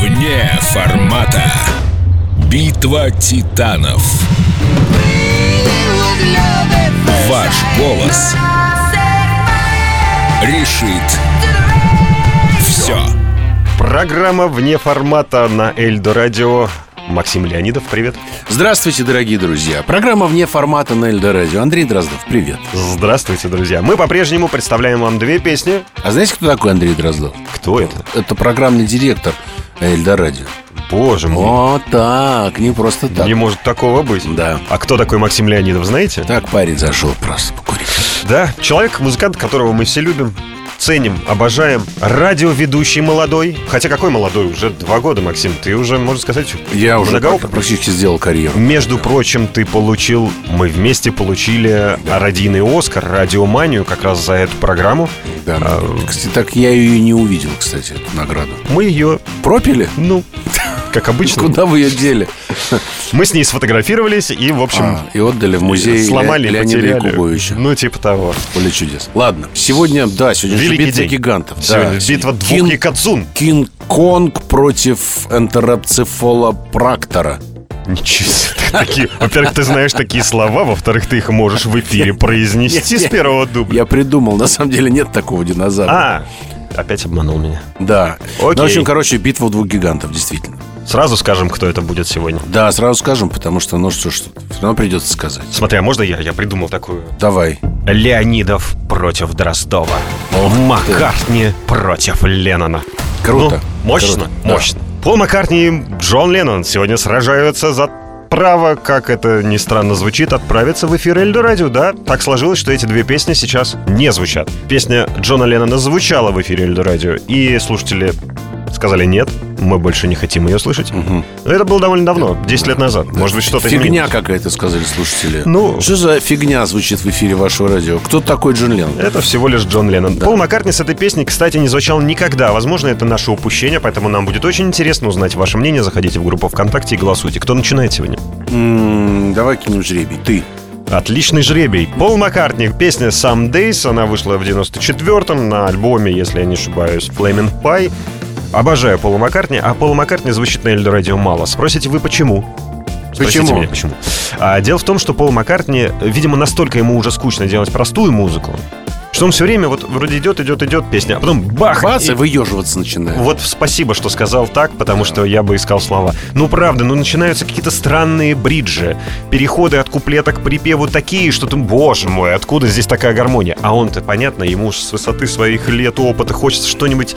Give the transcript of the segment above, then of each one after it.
Вне формата. Битва титанов. Ваш голос решит все. Программа вне формата на Эльдо Радио. Максим Леонидов, привет. Здравствуйте, дорогие друзья. Программа вне формата на Эльдо Радио. Андрей Дроздов, привет. Здравствуйте, друзья. Мы по-прежнему представляем вам две песни. А знаете, кто такой Андрей Дроздов? Кто это? Это программный директор Эльдо Радио. Боже мой. Вот так, не просто так. Не может такого быть. Да. А кто такой Максим Леонидов, знаете? Так парень зашел просто покурить. Да, человек, музыкант, которого мы все любим, ценим, обожаем. Радиоведущий молодой. Хотя какой молодой? Уже два года, Максим. Ты уже, можно сказать, Я уже практически сделал карьеру. Между прочим, ты получил, мы вместе получили радийный Оскар, радиоманию как раз за эту программу. Да. А, Кстати, так я ее и не увидел, кстати, эту награду. Мы ее, Пропили? ну, как обычно, Куда вы ее дели? мы с ней сфотографировались и, в общем, А, и отдали в музей сломали, Ле- Леонида потеряли. Якубовича. Ну, типа того. Поле чудес. Ладно, сегодня, да, сегодня же Великий битва день. гигантов. Сегодня да. битва двух Кин- якадзун. Кинг-Конг против энтеропцефола Практора. Ничего себе. Такие- Во-первых, ты знаешь такие слова, во-вторых, ты их можешь в эфире произнести с первого дубля. Я придумал, на самом деле нет такого динозавра. А, опять обманул меня. Да. Окей. Ну, в общем, короче, битва двух гигантов, действительно. Сразу скажем, кто это будет сегодня. Да, сразу скажем, потому что, ну что ж, все равно придется сказать. Смотри, а можно я? Я придумал такую. Давай. Леонидов против Дроздова. Маккартни против Леннона. Круто. Ну, мощно, Круто, да. мощно. Пол Маккартни и Джон Леннон сегодня сражаются за право, как это ни странно звучит, отправиться в эфир Эльдо Радио. Да, так сложилось, что эти две песни сейчас не звучат. Песня Джона Леннона звучала в эфире Эльдо Радио, и слушатели сказали нет, мы больше не хотим ее слышать. Но это было довольно давно, 10 лет назад. Может быть, что-то Фигня изменилось. какая-то, сказали слушатели. Ну- Что за фигня звучит в эфире вашего радио? Кто такой Джон Леннон? Это всего лишь Джон Леннон. Пол Маккартни с этой песней, кстати, не звучал никогда. Возможно, это наше упущение, поэтому нам будет очень интересно узнать ваше мнение. Заходите в группу ВКонтакте и голосуйте. Кто начинает сегодня? М, Давай кинем жребий. Ты. Отличный жребий. Пол Маккартни, песня Some Days, она вышла в 94-м на альбоме, если я не ошибаюсь, Flaming Pie. Обожаю Пола Маккартни, а Пола Маккартни звучит на Эльдо Радио мало. Спросите вы, почему? Спросите Почему? меня, почему? А, дело в том, что Пол Маккартни, видимо, настолько ему уже скучно делать простую музыку, что он все время вот вроде идет, идет, идет песня, а потом бах! Бац, и- и выеживаться начинает. вот спасибо, что сказал так, потому что я бы искал слова. Ну, правда, ну начинаются какие-то странные бриджи, переходы от куплета к припеву такие, что ты, боже мой, откуда здесь такая гармония? А он-то, понятно, ему с высоты своих лет опыта хочется что-нибудь,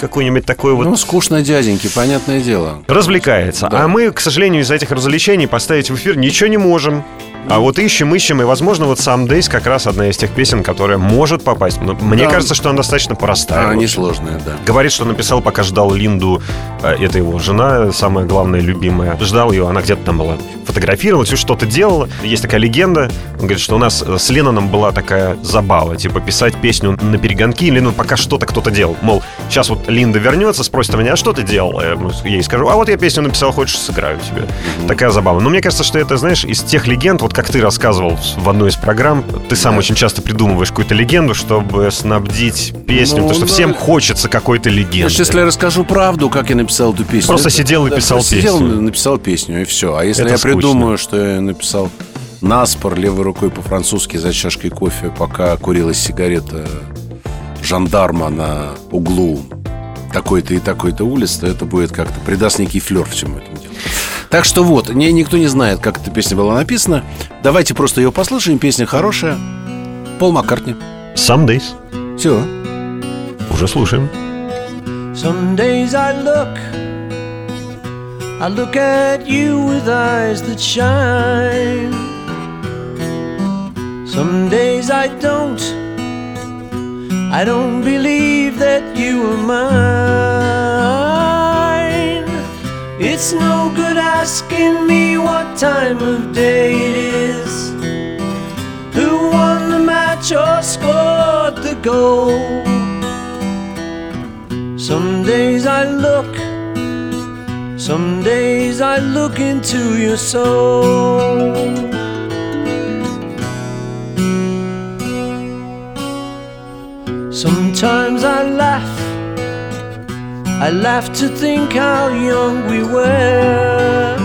какой-нибудь такой вот Ну, скучно дяденьки, понятное дело. развлекается. Да. А мы, к сожалению, из-за этих развлечений поставить в эфир ничего не можем. А вот ищем, ищем, и, возможно, вот Some Days как раз одна из тех песен, которая может попасть. Но мне Да. кажется, что она достаточно простая. А, в общем. несложная, да. Говорит, что написал, пока ждал Линду. э, Это его жена, самая главная, любимая. Ждал ее, она где-то там была. Фотографировалась, что-то делала. Есть такая легенда. Он говорит, что у нас э, с Ленноном была такая забава. Типа писать песню на перегонки. И Леннон пока что-то кто-то делал. Мол, сейчас вот Линда вернется, спросит меня, а что ты делал? Я ну, ей скажу, а вот я песню написал, хочешь, сыграю тебе. Такая забава. Но мне кажется, что это, знаешь, из тех легенд, вот как ты рассказывал в одной из программ, ты сам очень часто придумываешь какую-то легенду, чтобы снабдить песню, Ну, потому что да. всем хочется какой-то легенды. Значит, если я расскажу правду, как я написал эту песню. Просто это- сидел и да, писал просто Сидел, песню. написал песню, и все. А если Это я скучно. придумаю, что я написал наспор левой рукой по-французски за чашкой кофе, пока курилась сигарета жандарма на углу такой-то и такой-то улицы, то это будет как-то придаст некий флер всему этому. Так что вот, не, никто не знает, как эта песня была написана. Давайте просто ее послушаем. Песня хорошая. Пол Маккартни. Some days. Все. Уже слушаем. Some days I look, I look at you with eyes that shine. Some days I don't, I don't believe that you are mine. It's no good asking me what time of day it is, who won the match or scored the goal. Some days I look, some days I look into your soul. Sometimes I laugh. I laugh to think how young we were.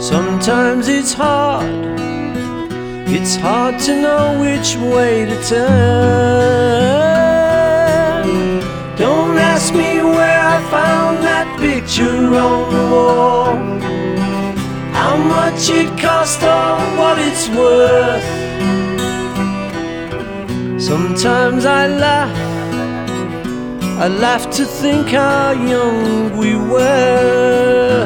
Sometimes it's hard. It's hard to know which way to turn. Don't ask me where I found that picture on the wall. How much it cost or what it's worth. Sometimes I laugh. I laugh to think how young we were.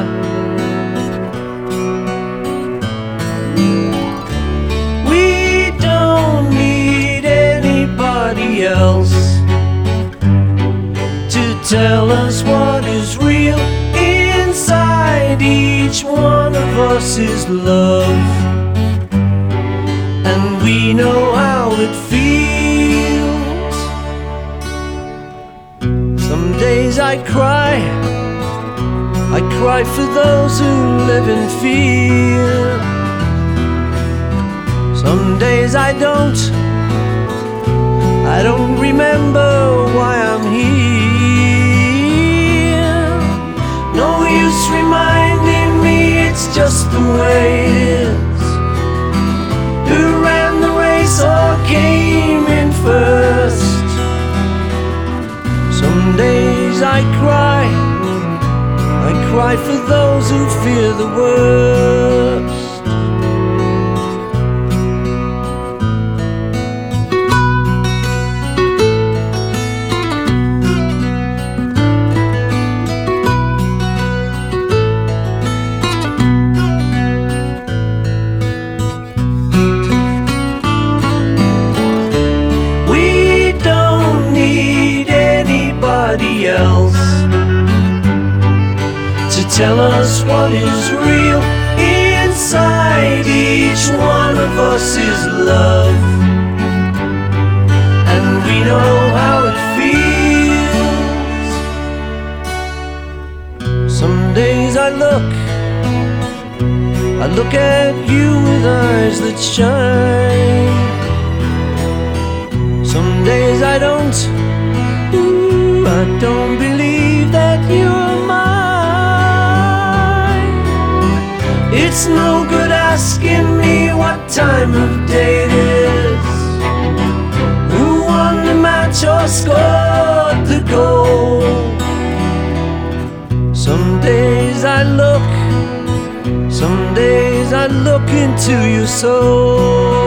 We don't need anybody else to tell us what is real inside each one of us is love. Those who live in fear. Some days I don't. I don't remember why I'm here. No use reminding me it's just the way it is. Who ran the race or came in first? Some days I cry. Cry for those who fear the worst. One is love, and we know how it feels. Some days I look, I look at you with eyes that shine. Some days I don't, ooh, I don't believe that you're mine. It's no good asking me what time of day it is. Who won the match or scored the goal? Some days I look, some days I look into your soul.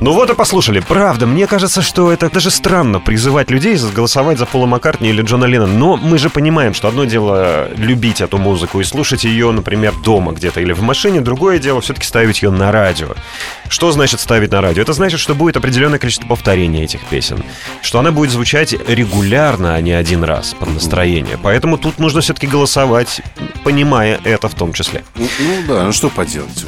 Ну вот и послушали. Правда, мне кажется, что это даже странно призывать людей голосовать за Пола Маккартни или Джона Леннона. Но мы же понимаем, что одно дело любить эту музыку и слушать ее, например, дома где-то или в машине, другое дело все-таки ставить ее на радио. Что значит ставить на радио? Это значит, что будет определенное количество повторений этих песен, что она будет звучать регулярно, а не один раз под настроение. Поэтому тут нужно все-таки голосовать, понимая это в том числе. Ну, ну да, ну что поделать.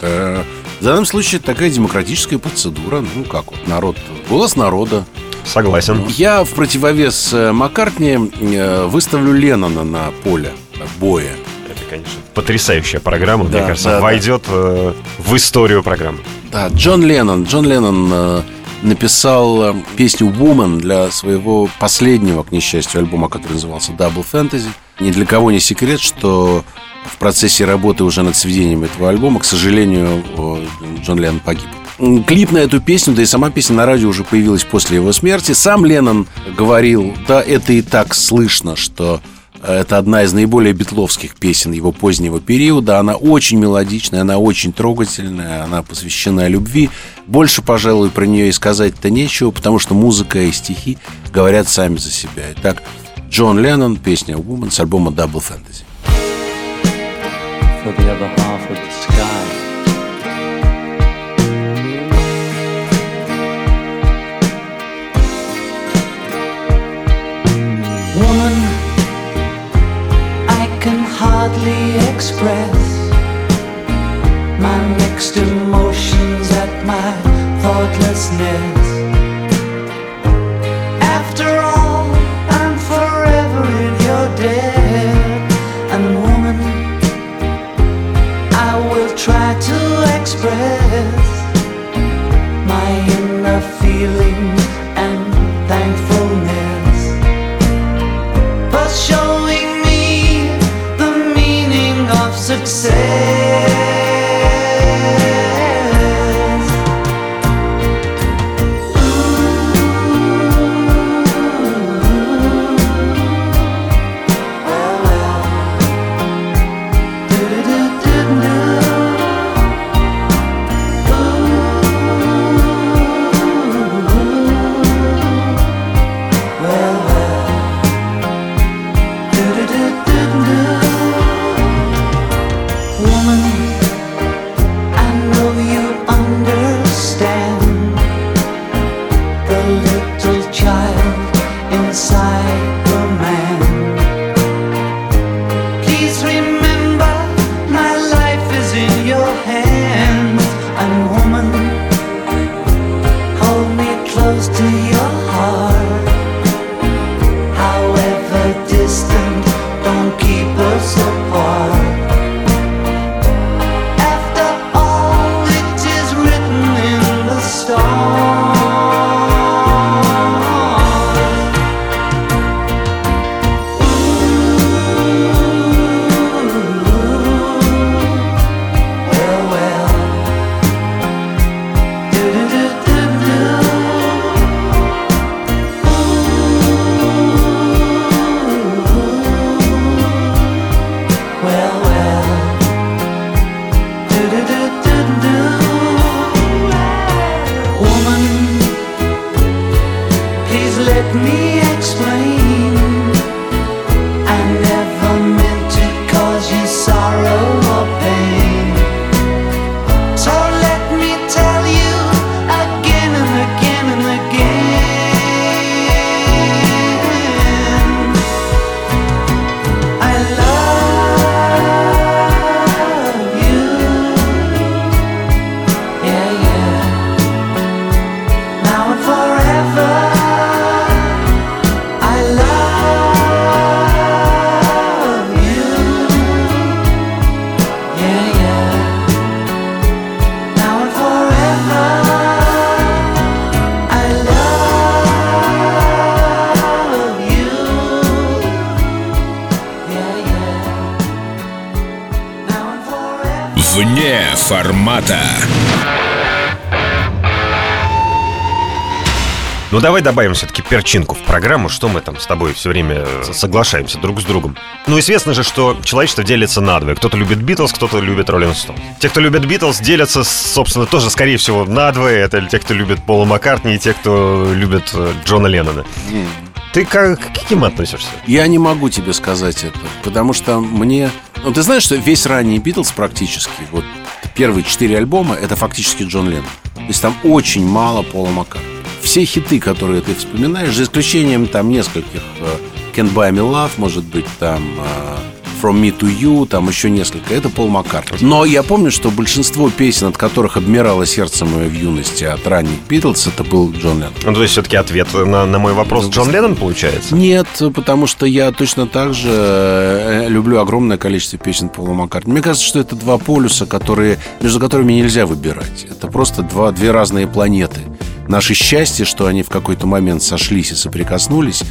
Это, в данном случае такая демократическая процедура. Ну как вот, народ, голос народа. Согласен. Я в противовес э, Маккартни э, выставлю Леннона на поле боя. Это, конечно, потрясающая программа, мне Да, кажется, да, да. войдет э, в историю программы. Да, Джон Леннон. Джон Леннон написал песню «Woman» для своего последнего, к несчастью, альбома, который назывался «Double Fantasy». Ни для кого не секрет, что в процессе работы уже над сведением этого альбома, к сожалению, э, Джон Леннон погиб. Клип на эту песню, да и сама песня на радио уже появилась после его смерти. Сам Леннон говорил, да, это и так слышно, что это одна из наиболее битловских песен его позднего периода. Она очень мелодичная, она очень трогательная, она посвящена любви. Больше, пожалуй, про нее и сказать-то нечего, потому что музыка и стихи говорят сами за себя. Итак, Джон Леннон, песня «Woman» с альбома «Double Fantasy». for the other half of the sky. Woman, I can hardly express my mixed emotions at my thoughtlessness. Me формата. Ну давай добавим все-таки перчинку в программу, что мы там с тобой все время э, соглашаемся друг с другом. Ну известно же, что человечество делится на двое. Кто-то любит Битлз, кто-то любит Роллинг Стоун. Те, кто любит Битлз, делятся, собственно, тоже, скорее всего, на двое. Это те, кто любит Пола Маккартни и те, кто любит э, Джона Леннона. Ты как, к каким относишься? Я не могу тебе сказать это, потому что мне... Ну, ты знаешь, что весь ранний Битлз практически, вот первые четыре альбома, это фактически Джон Леннон. То есть там очень мало Пола Маккартни. Все хиты, которые ты вспоминаешь, за исключением там нескольких э, Can't Buy Me Love, может быть, там э, From Me to You, там еще несколько. Это Пол Маккартни. Но я помню, что большинство песен, от которых обмирало сердце мое в юности от ранних Битлз, это был Джон Леннон. Ну, то есть все-таки ответ на, на мой вопрос Джон Леннон получается? Нет, потому что я точно так же э, люблю огромное количество песен Пола Маккартни. Мне кажется, что это два полюса, которые, между которыми нельзя выбирать. Это просто два, две разные планеты. Наше счастье, что они в какой-то момент сошлись и соприкоснулись,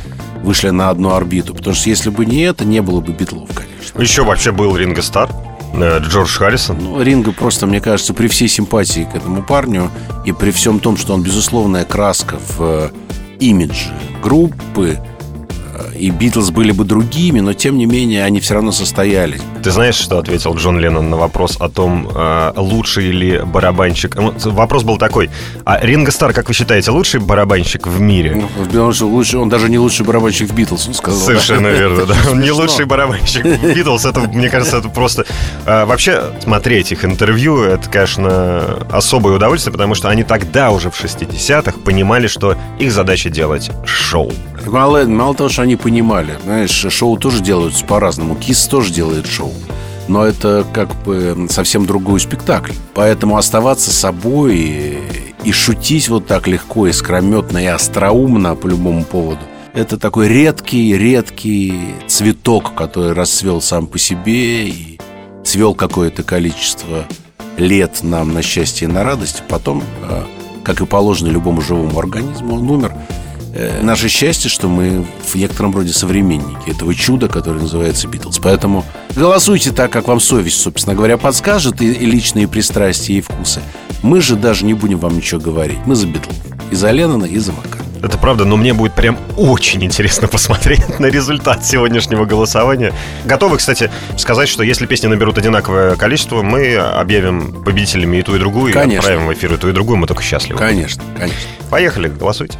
вышли на одну орбиту. Потому что если бы не это, не было бы Битлов, конечно. Еще вообще был Ринго Стар, э, Джордж Харрисон. Ну, Ринго просто, мне кажется, при всей симпатии к этому парню и при всем том, что он безусловная краска в э, имидже группы, и Битлз были бы другими, но тем не менее они все равно состоялись. Ты знаешь, что ответил Джон Леннон на вопрос о том, э, лучший ли барабанщик? Ну, Вопрос был такой. А Ринго Стар, как вы считаете, лучший барабанщик в мире? Ну, потому что лучше, он даже не лучший барабанщик в Битлз, он сказал. Совершенно верно, да. Он не лучший барабанщик в Битлз. Это, мне кажется, это просто... а, Вообще, смотреть их интервью, это, конечно, особое удовольствие, потому что они тогда уже в 60-х понимали, что их задача делать шоу. Мало, мало того, что они понимали, знаешь, шоу тоже делаются по-разному. Кис тоже делает шоу. но это как бы совсем другой спектакль. Поэтому оставаться собой и, и шутить вот так легко, искрометно и остроумно по любому поводу это такой редкий, редкий цветок, который расцвел сам по себе и свел какое-то количество лет нам на счастье и на радость. Потом, а, как и положено любому живому организму, он умер. Э, наше счастье, что мы в некотором роде современники этого чуда, которое называется Битлз. Поэтому голосуйте так, как вам совесть, собственно говоря, подскажет, и, и личные пристрастия, и вкусы. Мы же даже не будем вам ничего говорить. Мы за Битлов. И за Леннона, и за Маккартни. Это правда, но мне будет прям очень интересно посмотреть на результат сегодняшнего голосования. Готовы, кстати, сказать, что если песни наберут одинаковое количество, мы объявим победителями и ту, и другую, Конечно. и отправим в эфир и ту, и другую, мы только счастливы. Конечно, конечно. Поехали, голосуйте.